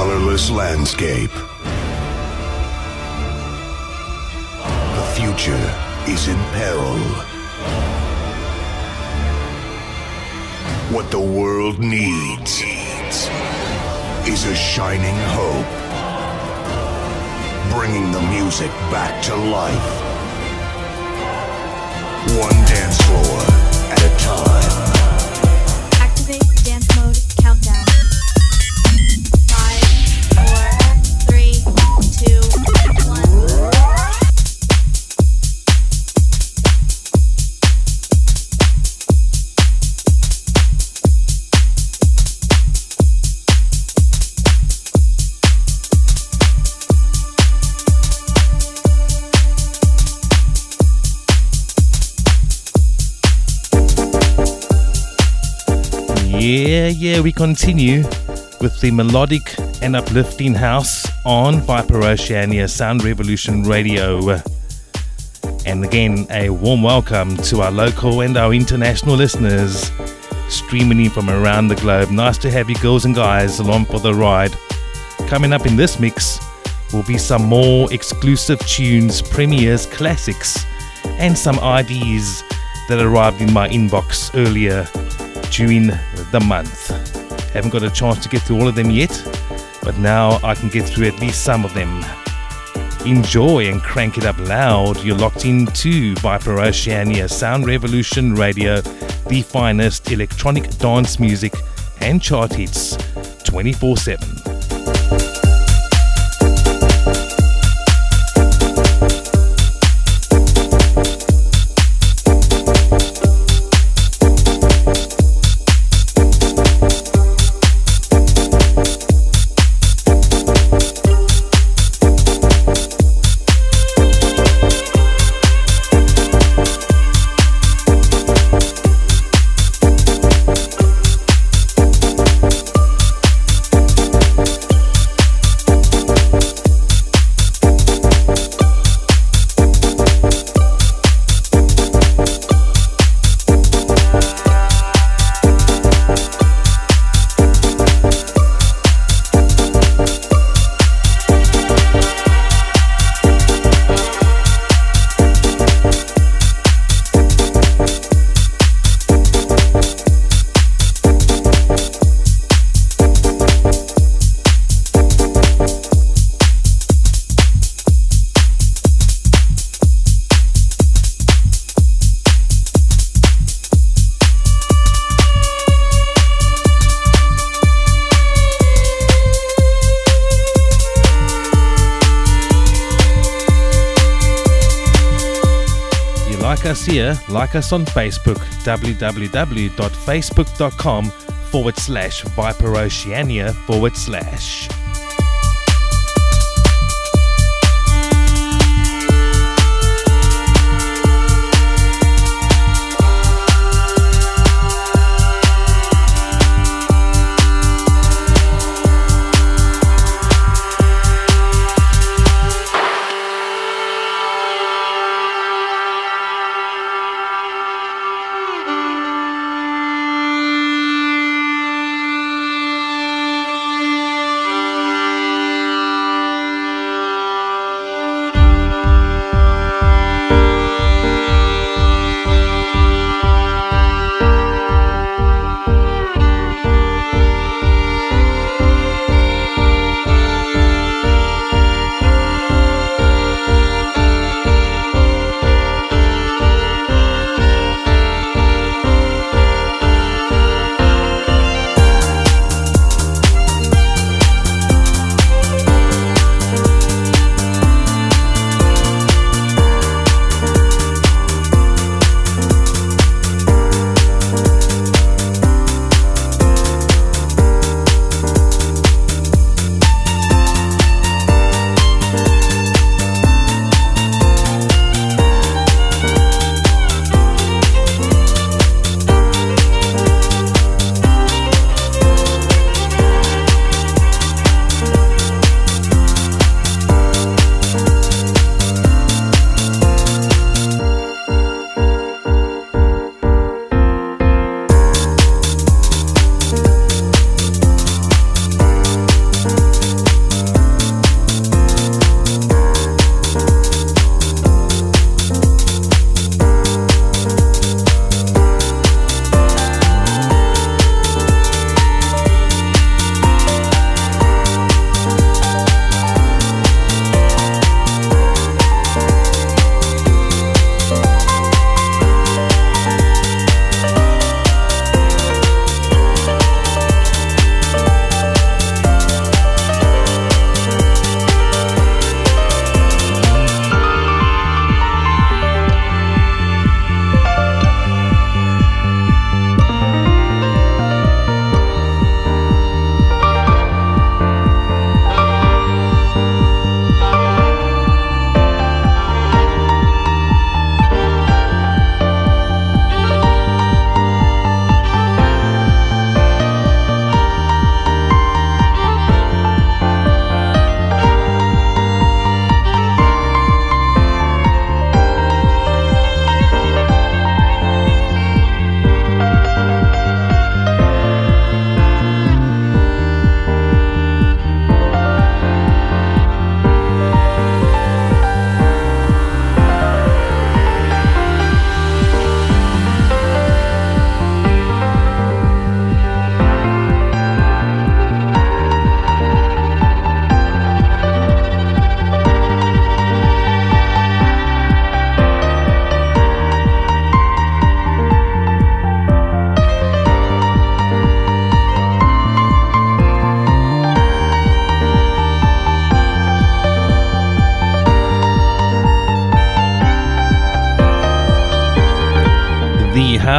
colorless landscape. The future is in peril. What the world needs is a shining hope, bringing the music back to life. One dance floor at a time. Activate dance mode countdown. Yeah, yeah, we continue with the melodic and uplifting house on Viper Oceania Sound Revolution Radio. And again, a warm welcome to our local and our international listeners streaming in from around the globe. Nice to have you girls and guys along for the ride. Coming up in this mix will be some more exclusive tunes, premieres, classics, and some IDs that arrived in my inbox earlier during the month. Haven't got a chance to get through all of them yet, but now I can get through at least some of them. Enjoy and crank it up loud. You're locked into Viper Oceania Sound Revolution Radio, the finest electronic dance music and chart hits 24 7. Here? Like us on Facebook, www.facebook.com forward slash Viper Oceania forward slash.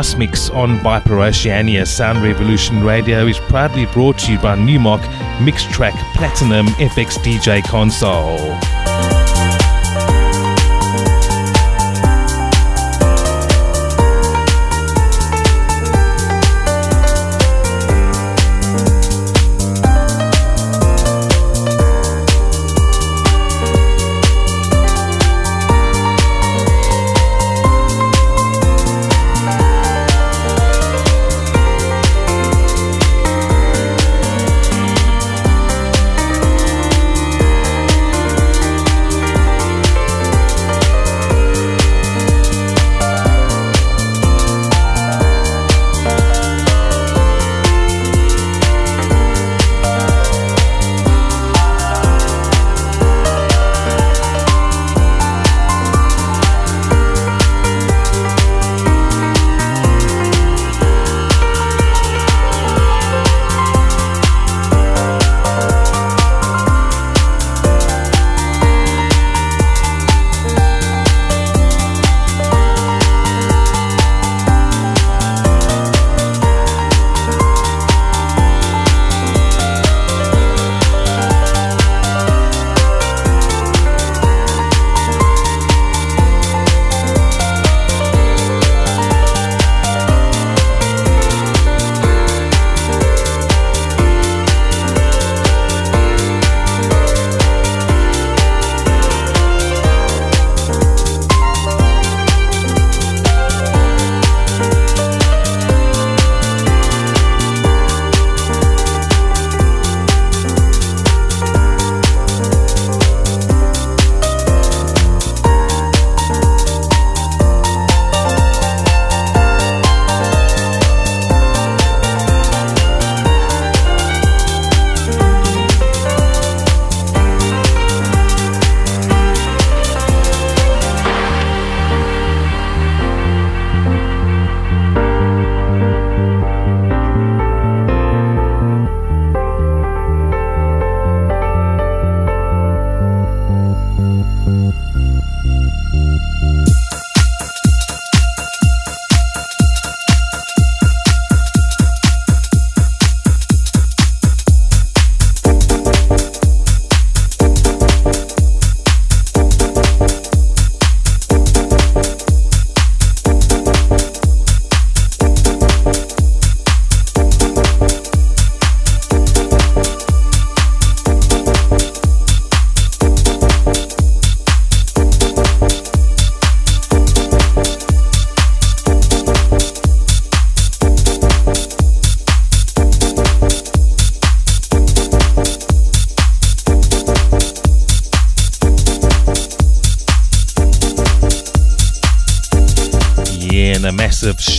House Mix on Viper Oceania Sound Revolution Radio is proudly brought to you by Numark Mixtrack Platinum FX DJ Console.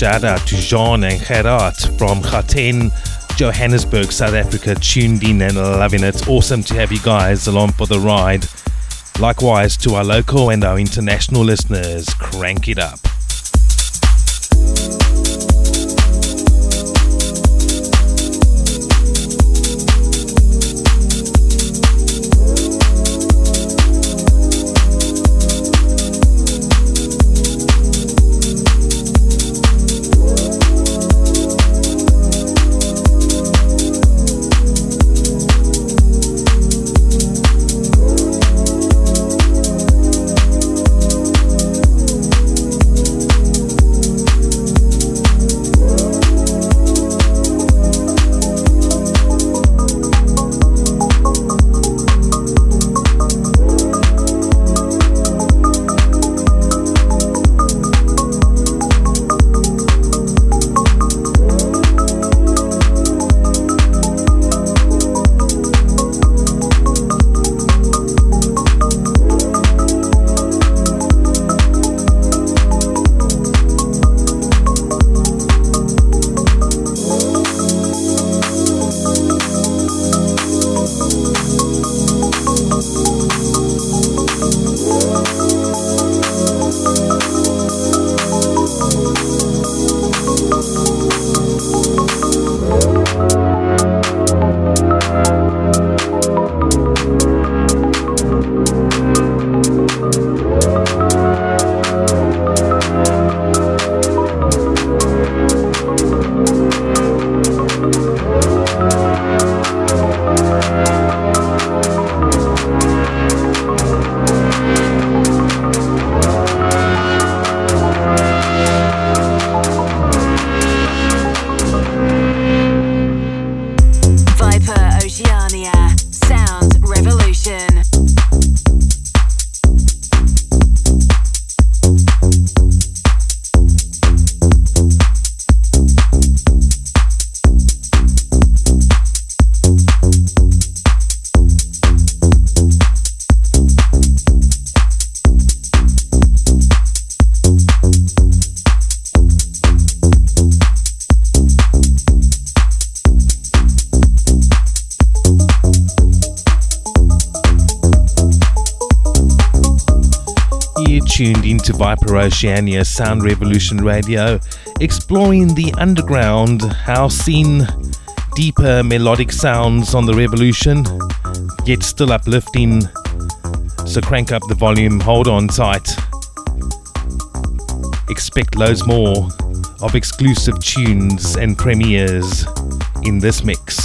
Shout out to Jean and Gerard from Gauteng, Johannesburg, South Africa, tuned in and loving it. Awesome to have you guys along for the ride. Likewise to our local and our international listeners, crank it up. Oceania Sound Revolution Radio, exploring the underground house scene, deeper melodic sounds on the revolution, yet still uplifting. So crank up the volume, hold on tight. Expect loads more of exclusive tunes and premieres in this mix.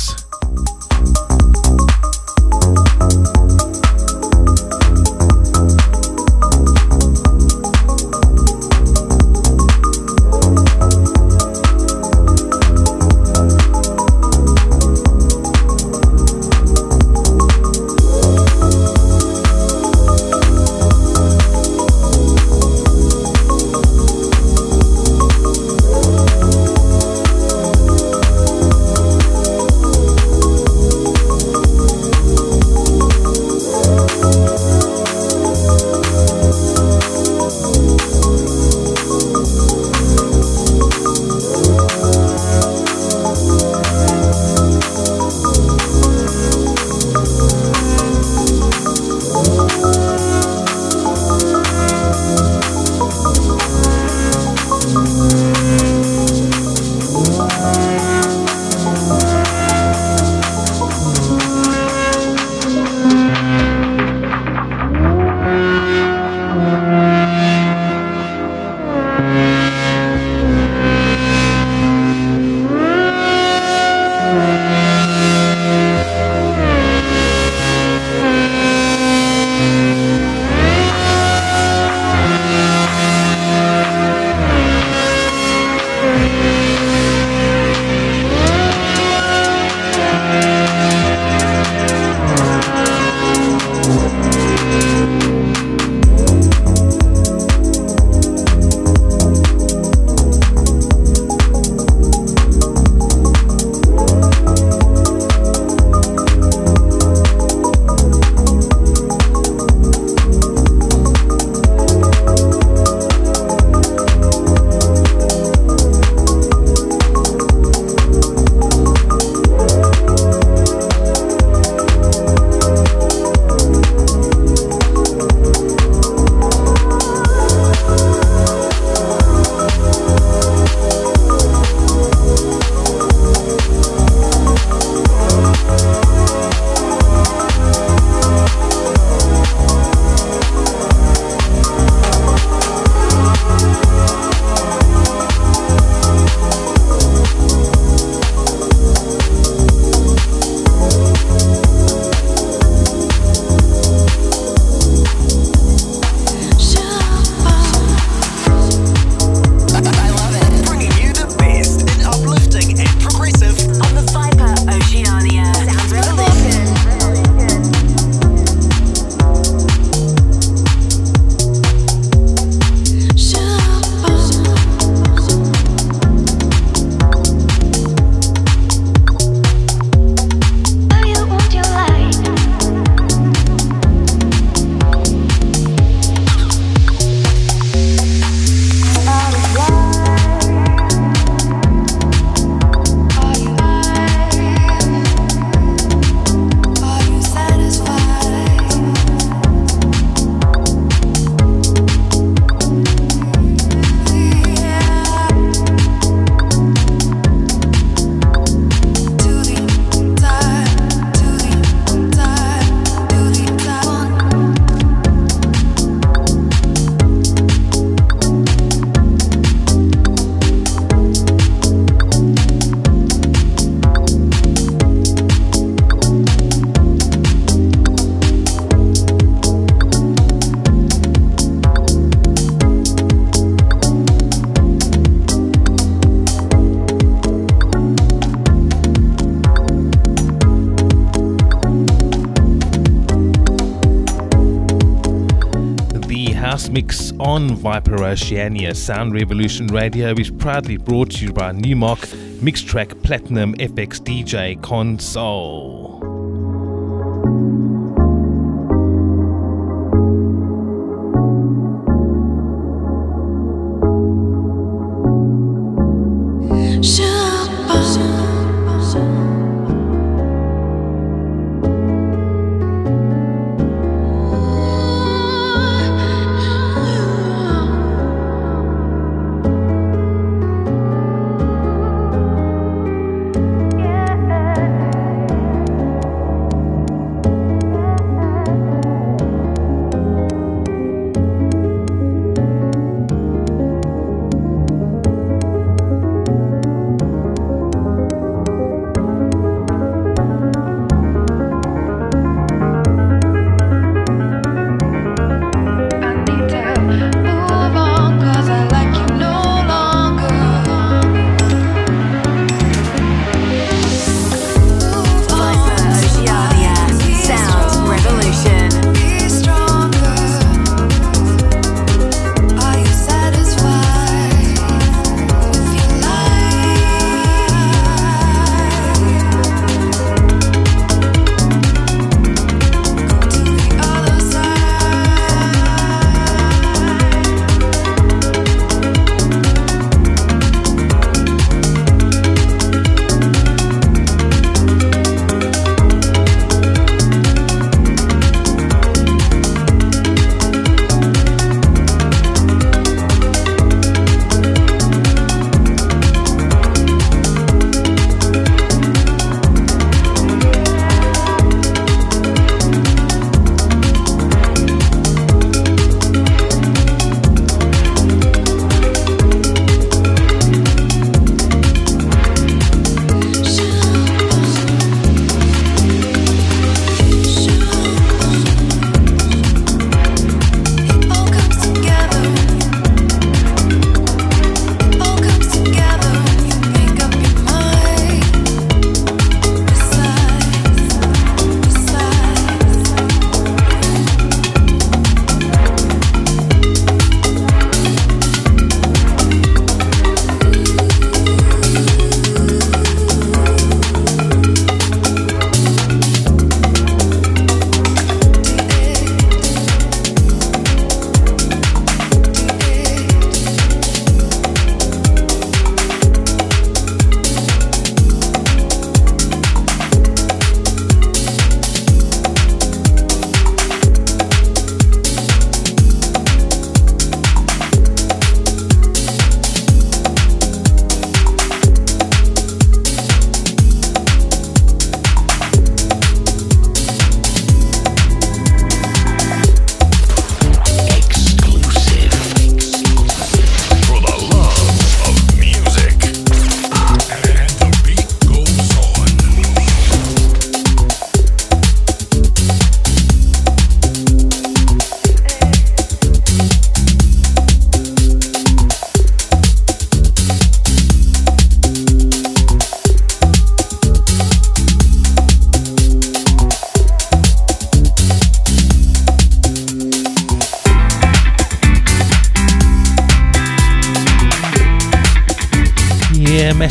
On Viper Oceania Sound Revolution Radio is proudly brought to you by Numark Mixtrack Platinum FX DJ Console.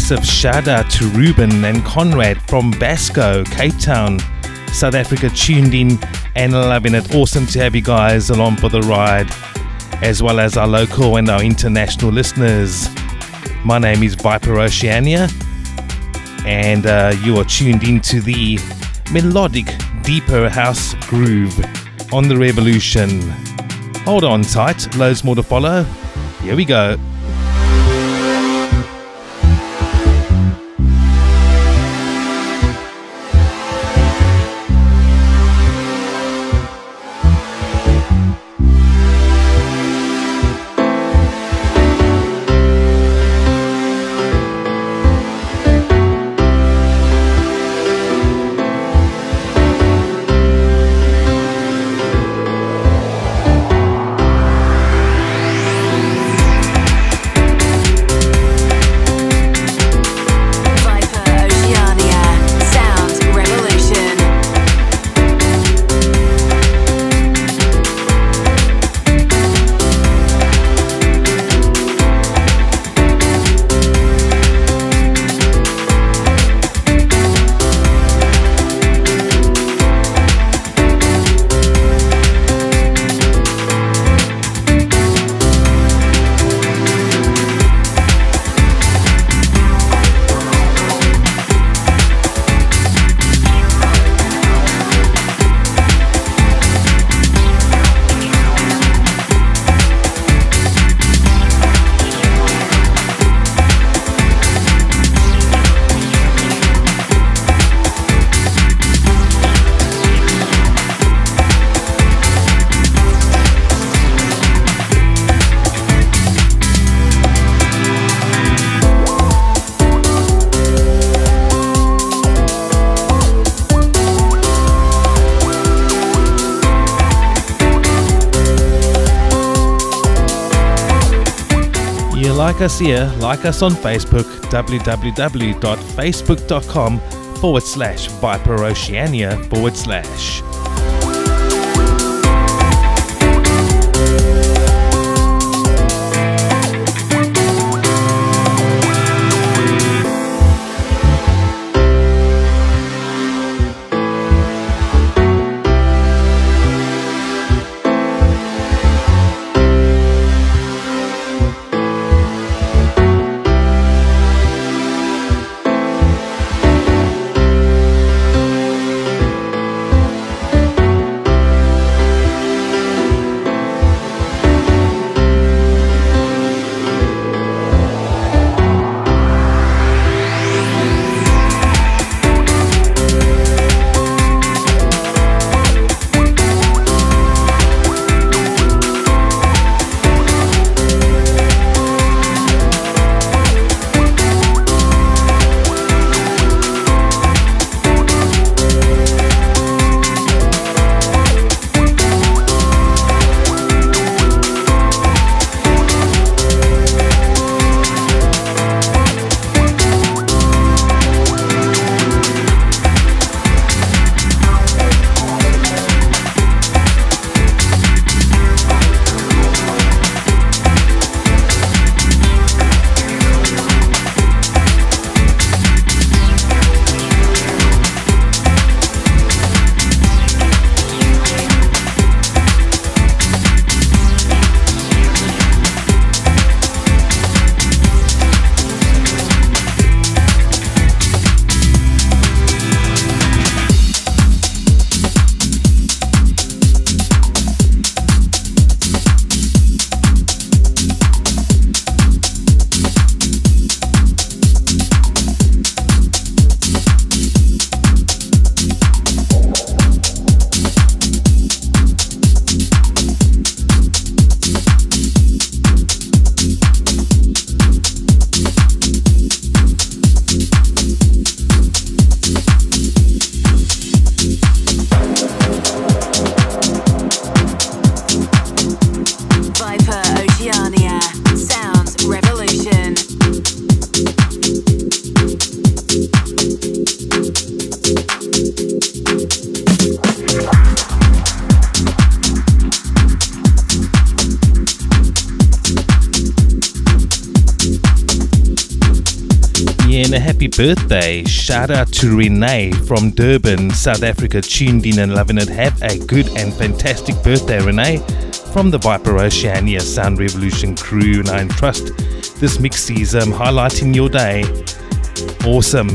Massive shout out to Ruben and Conrad from Basco, Cape Town, South Africa, tuned in and loving it. Awesome to have you guys along for the ride, as well as our local and our international listeners. My name is Viper Oceania, and uh, you are tuned into the melodic, deeper house groove on the revolution. Hold on tight, loads more to follow. Here we go. Like us here, like us on Facebook, www.facebook.com forward slash Viper Oceania forward slash. Birthday. Shout out to Renee from Durban, South Africa, tuned in and loving it. Have a good and fantastic birthday, Renee, from the Viper Oceania Sound Revolution crew. And I trust this mix is um, highlighting your day. Awesome.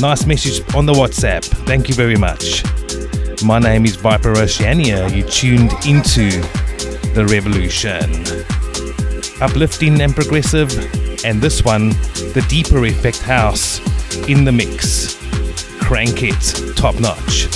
Nice message on the WhatsApp. Thank you very much. My name is Viper Oceania. You tuned into the revolution. Uplifting and progressive, and this one, the deeper effect house in the mix. Crank it, top notch.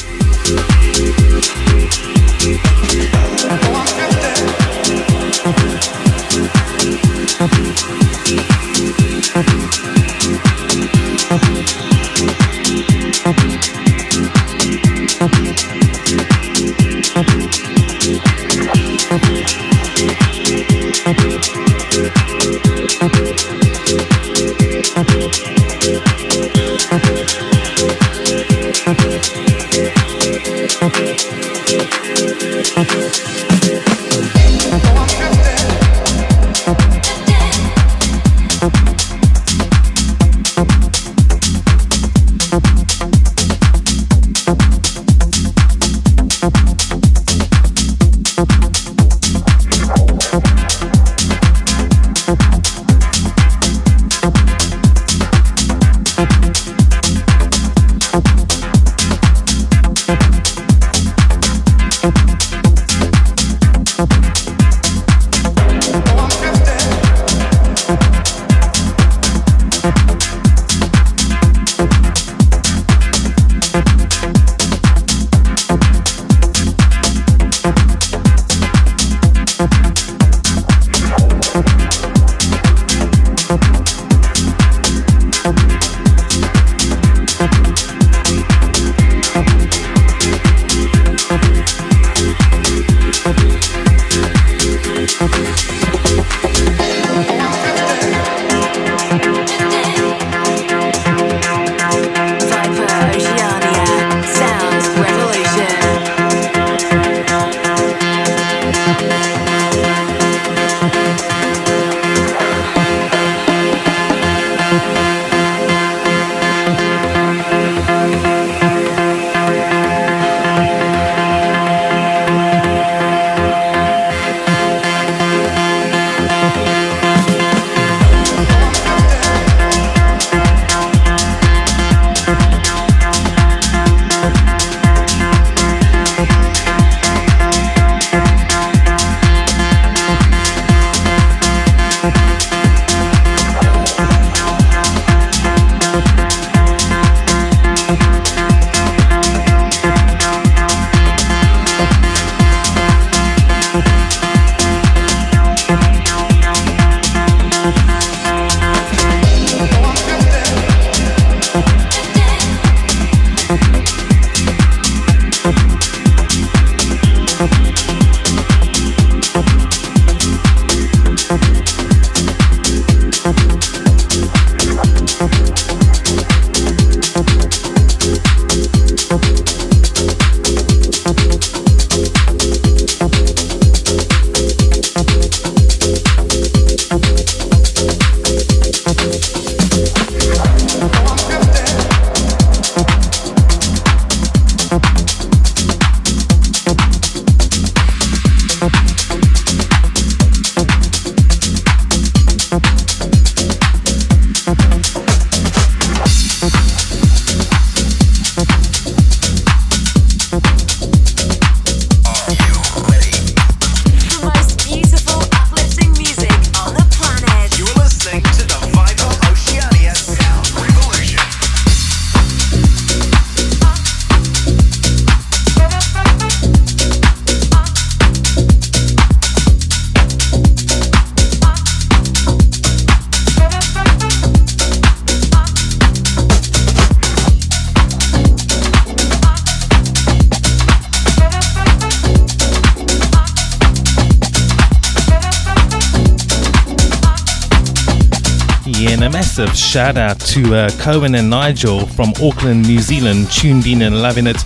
Massive shout out to uh, Cohen and Nigel from Auckland, New Zealand, tuned in and loving it.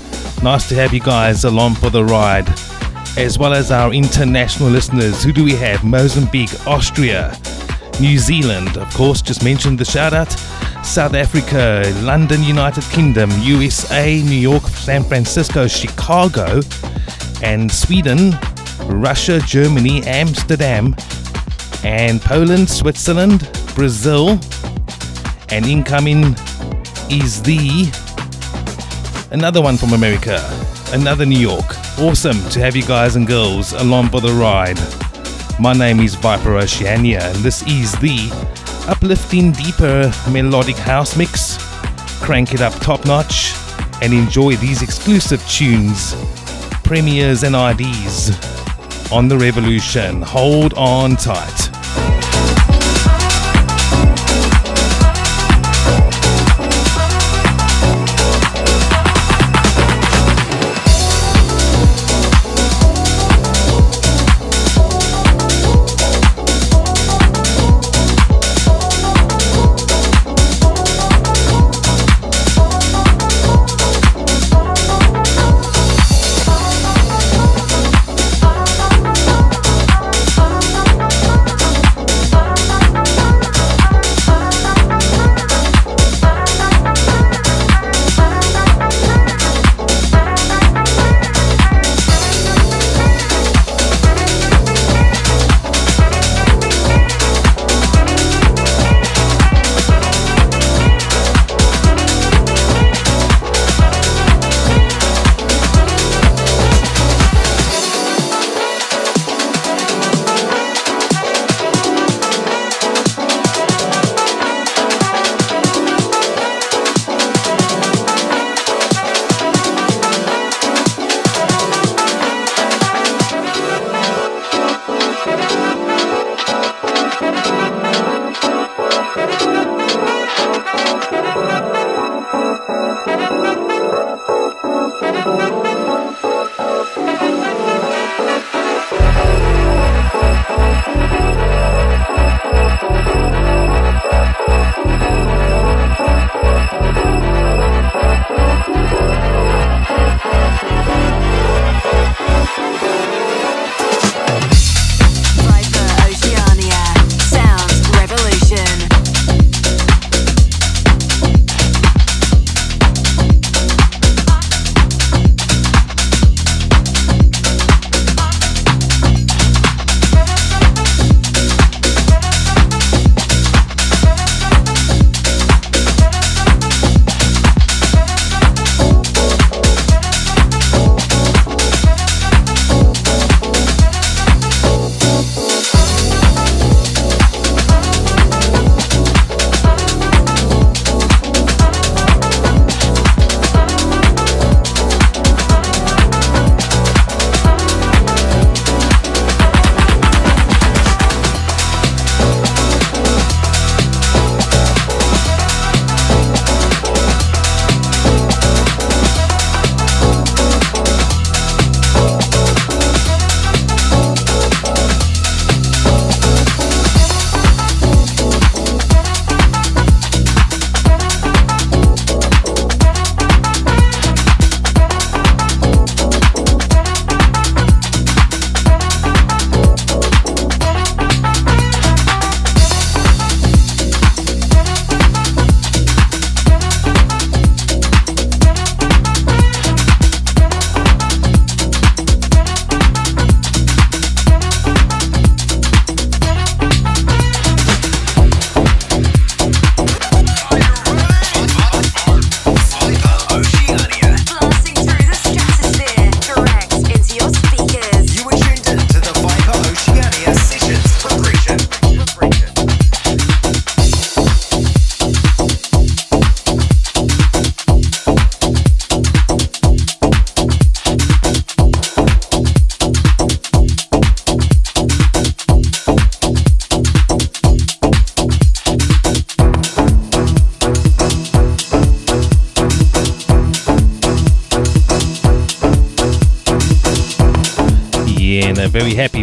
Nice to have you guys along for the ride. As well as our international listeners. Who do we have? Mozambique, Austria, New Zealand, of course, just mentioned the shout out. South Africa, London, United Kingdom, USA, New York, San Francisco, Chicago, and Sweden, Russia, Germany, Amsterdam, and Poland, Switzerland, Brazil, and incoming is the another one from America, another New York. Awesome to have you guys and girls along for the ride. My name is Viper Oceania, and this is the uplifting, deeper melodic house mix. Crank it up top notch and enjoy these exclusive tunes, premieres, and IDs on the revolution. Hold on tight.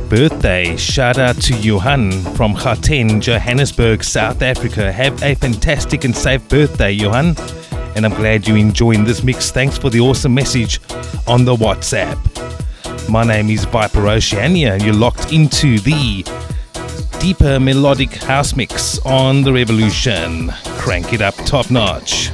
Birthday. Shout out to Johan from Gauteng, Johannesburg, South Africa. Have a fantastic and safe birthday, Johan. And I'm glad you're enjoying this mix. Thanks for the awesome message on the WhatsApp. My name is Viper Oceania, and you're locked into the deeper melodic house mix on the Revolution. Crank it up top notch.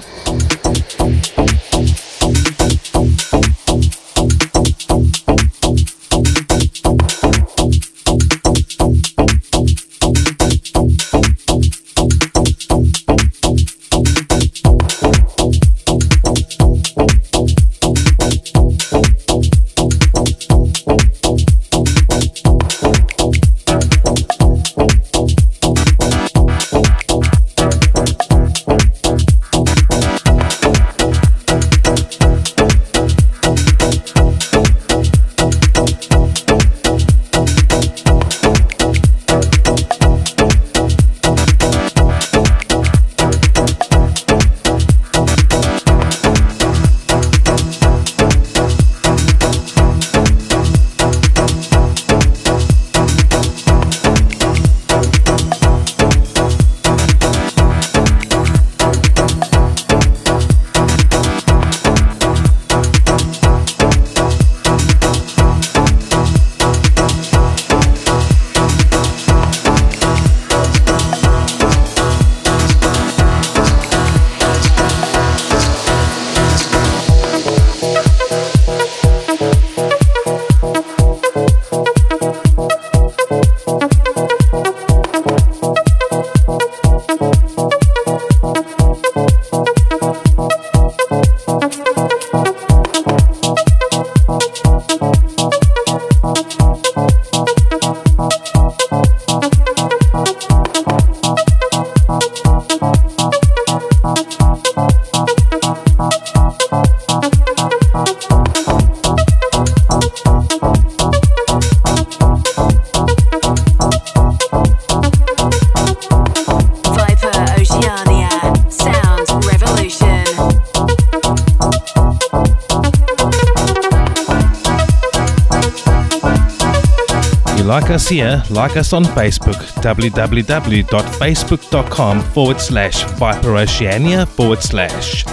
Us here, like us on Facebook, www.facebook.com forward slash Viper Oceania forward slash.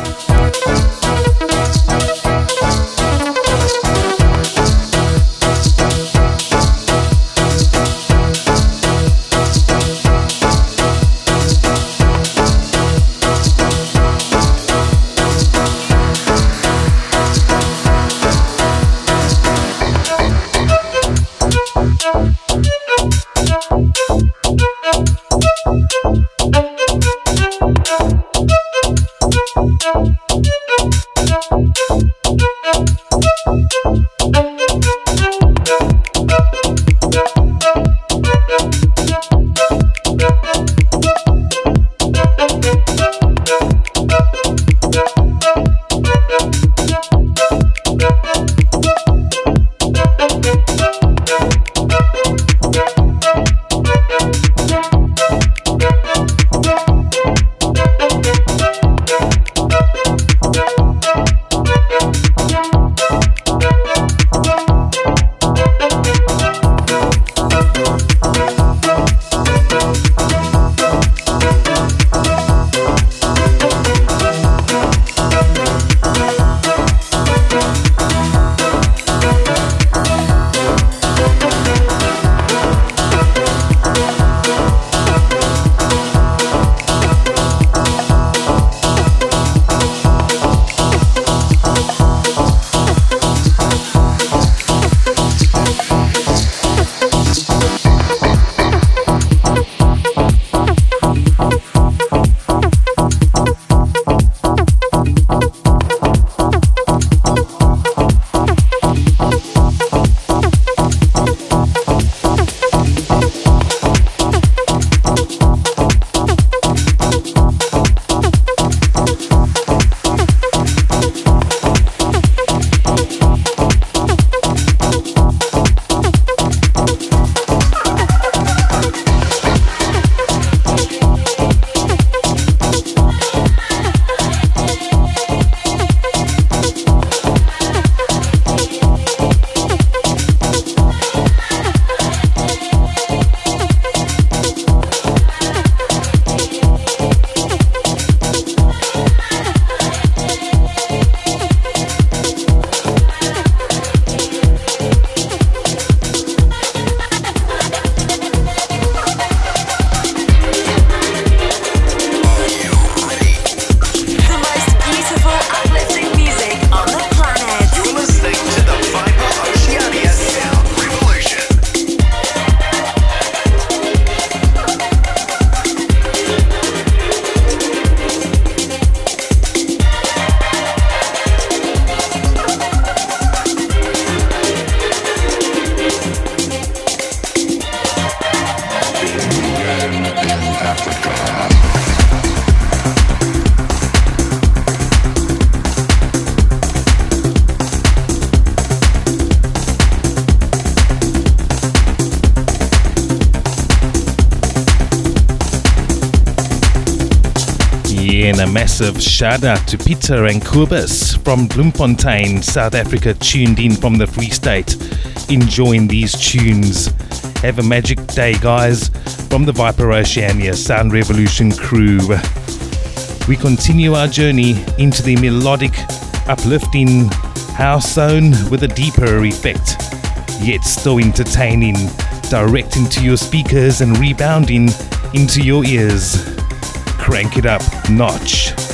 Massive shout out to Peter and Kubus from Bloemfontein, South Africa, tuned in from the Free State, enjoying these tunes. Have a magic day, guys, from the Viper Oceania Sound Revolution crew. We continue our journey into the melodic, uplifting house zone with a deeper effect, yet still entertaining, direct into your speakers and rebounding into your ears. Crank it up, notch.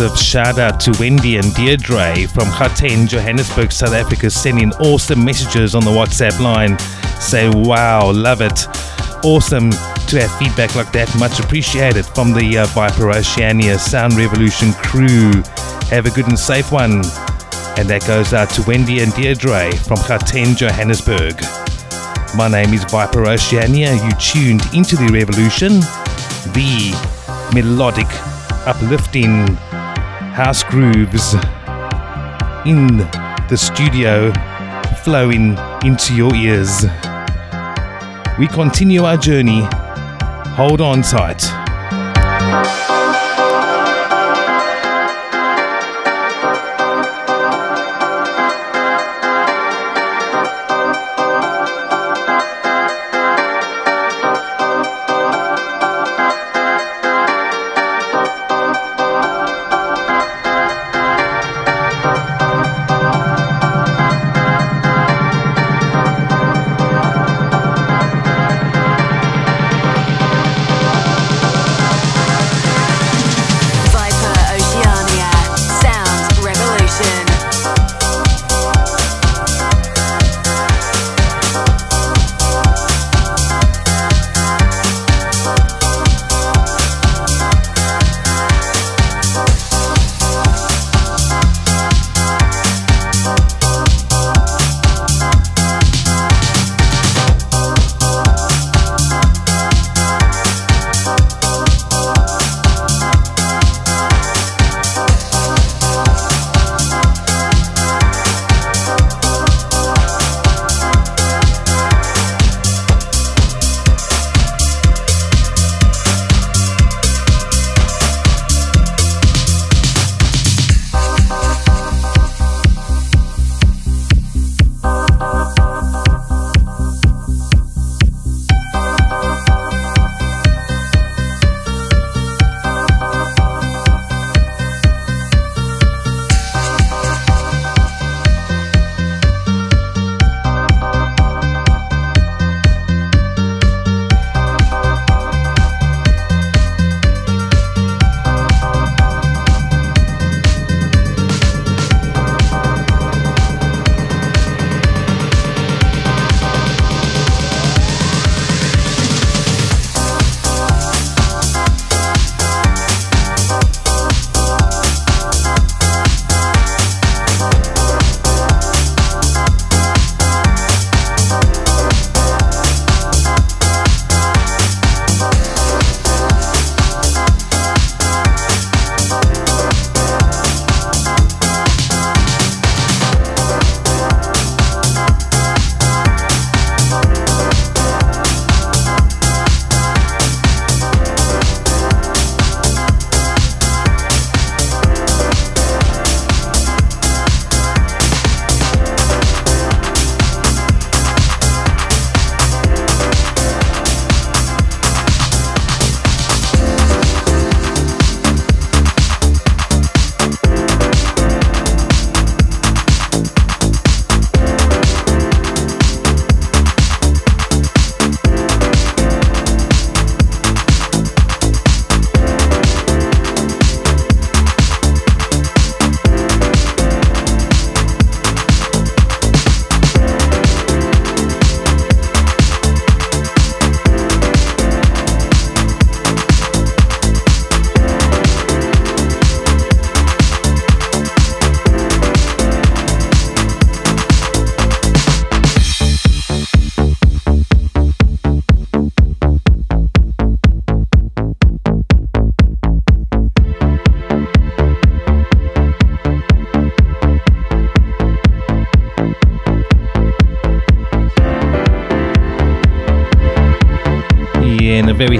Massive shout out to Wendy and Deirdre from Gauteng, Johannesburg, South Africa, sending awesome messages on the WhatsApp line. Say, wow, love it. Awesome to have feedback like that. Much appreciated from the uh, Viper Oceania Sound Revolution crew. Have a good and safe one. And that goes out to Wendy and Deirdre from Gauteng, Johannesburg. My name is Viper Oceania. You tuned into the revolution, the melodic, uplifting house grooves in the studio flowing into your ears. We continue our journey. Hold on tight.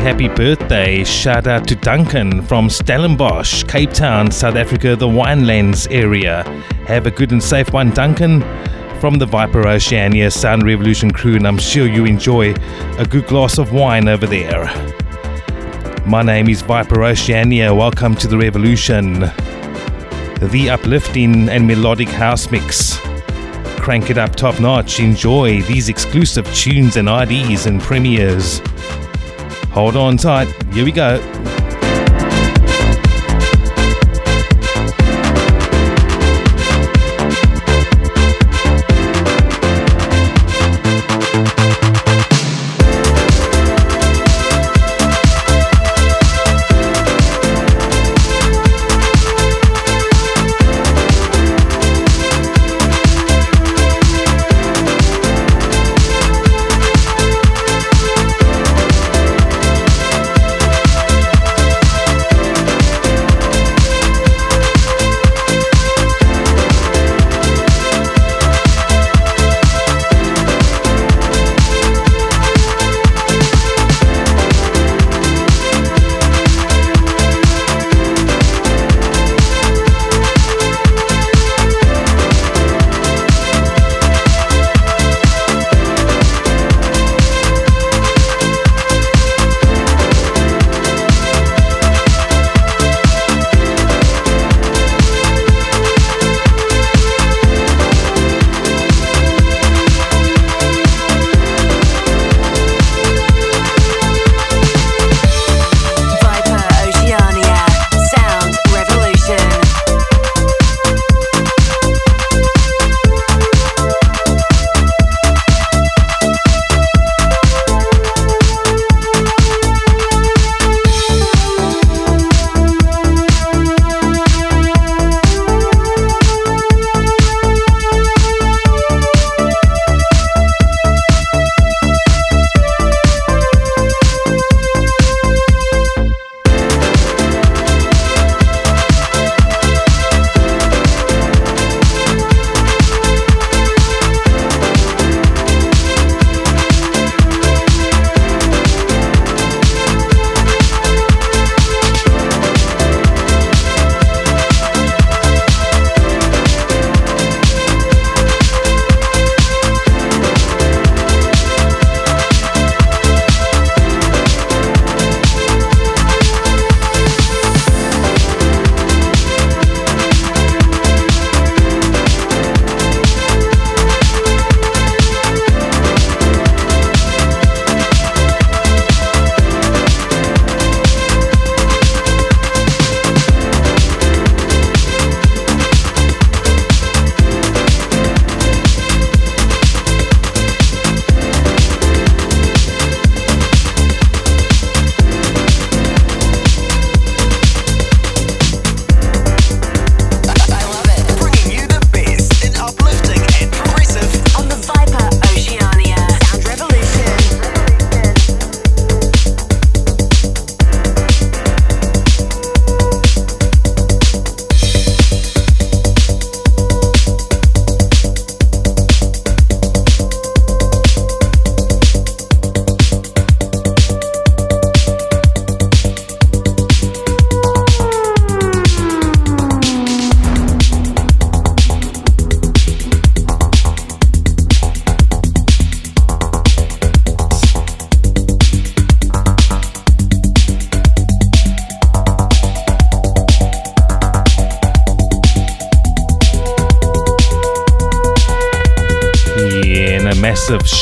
Happy birthday. Shout out to Duncan from Stellenbosch, Cape Town, South Africa, the Winelands area. Have a good and safe one, Duncan, from the Viper Oceania Sound Revolution crew, and I'm sure you enjoy a good glass of wine over there. My name is Viper Oceania. Welcome to the revolution. The uplifting and melodic house mix. Crank it up top notch. Enjoy these exclusive tunes and IDs and premieres. Hold on tight. Here we go.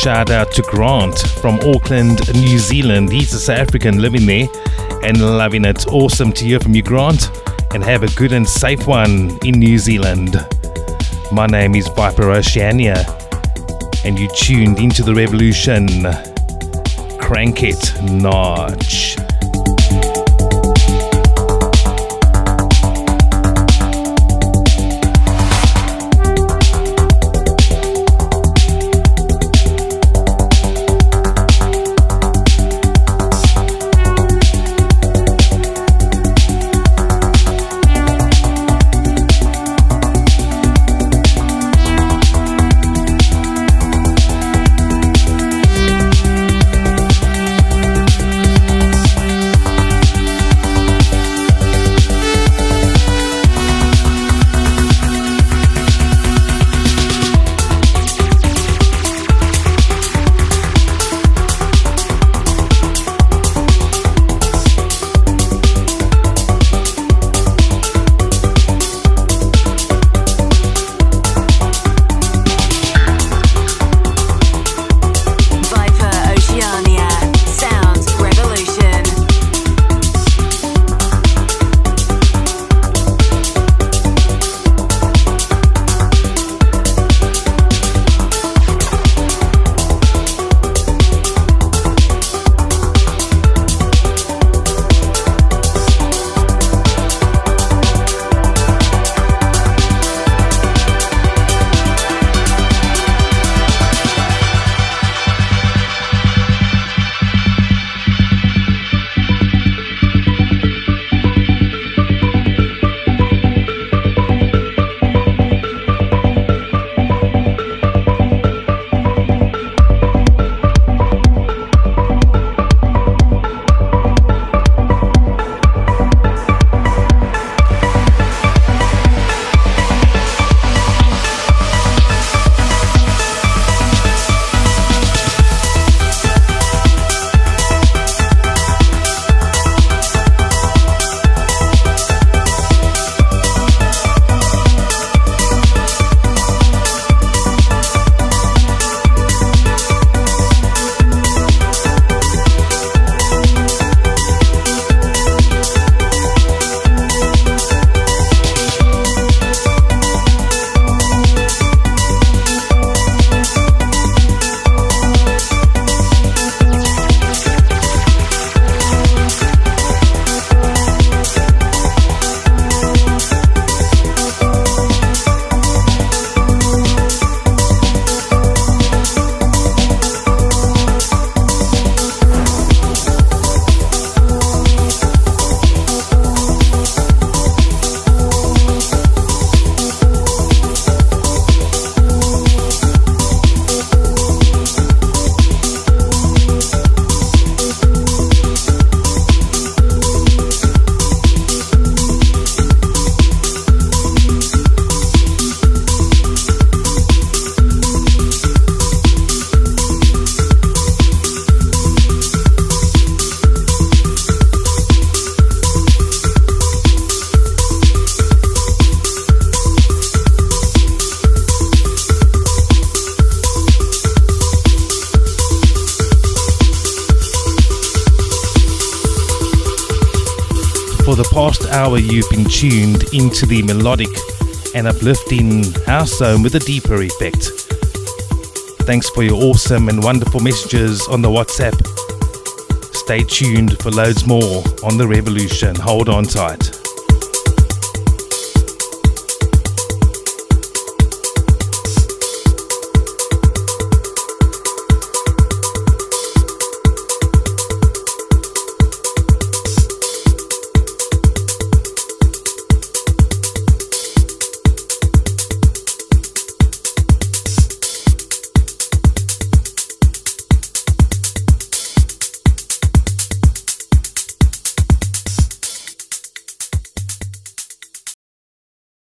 Shout out to Grant from Auckland, New Zealand. He's a South African living there and loving it. Awesome to hear from you, Grant, and have a good and safe one in New Zealand. My name is Viper Oceania, and you tuned into the revolution. Crank it, Notch. Hour, you've been tuned into the melodic and uplifting house zone with a deeper effect. Thanks for your awesome and wonderful messages on the WhatsApp. Stay tuned for loads more on the revolution. Hold on tight.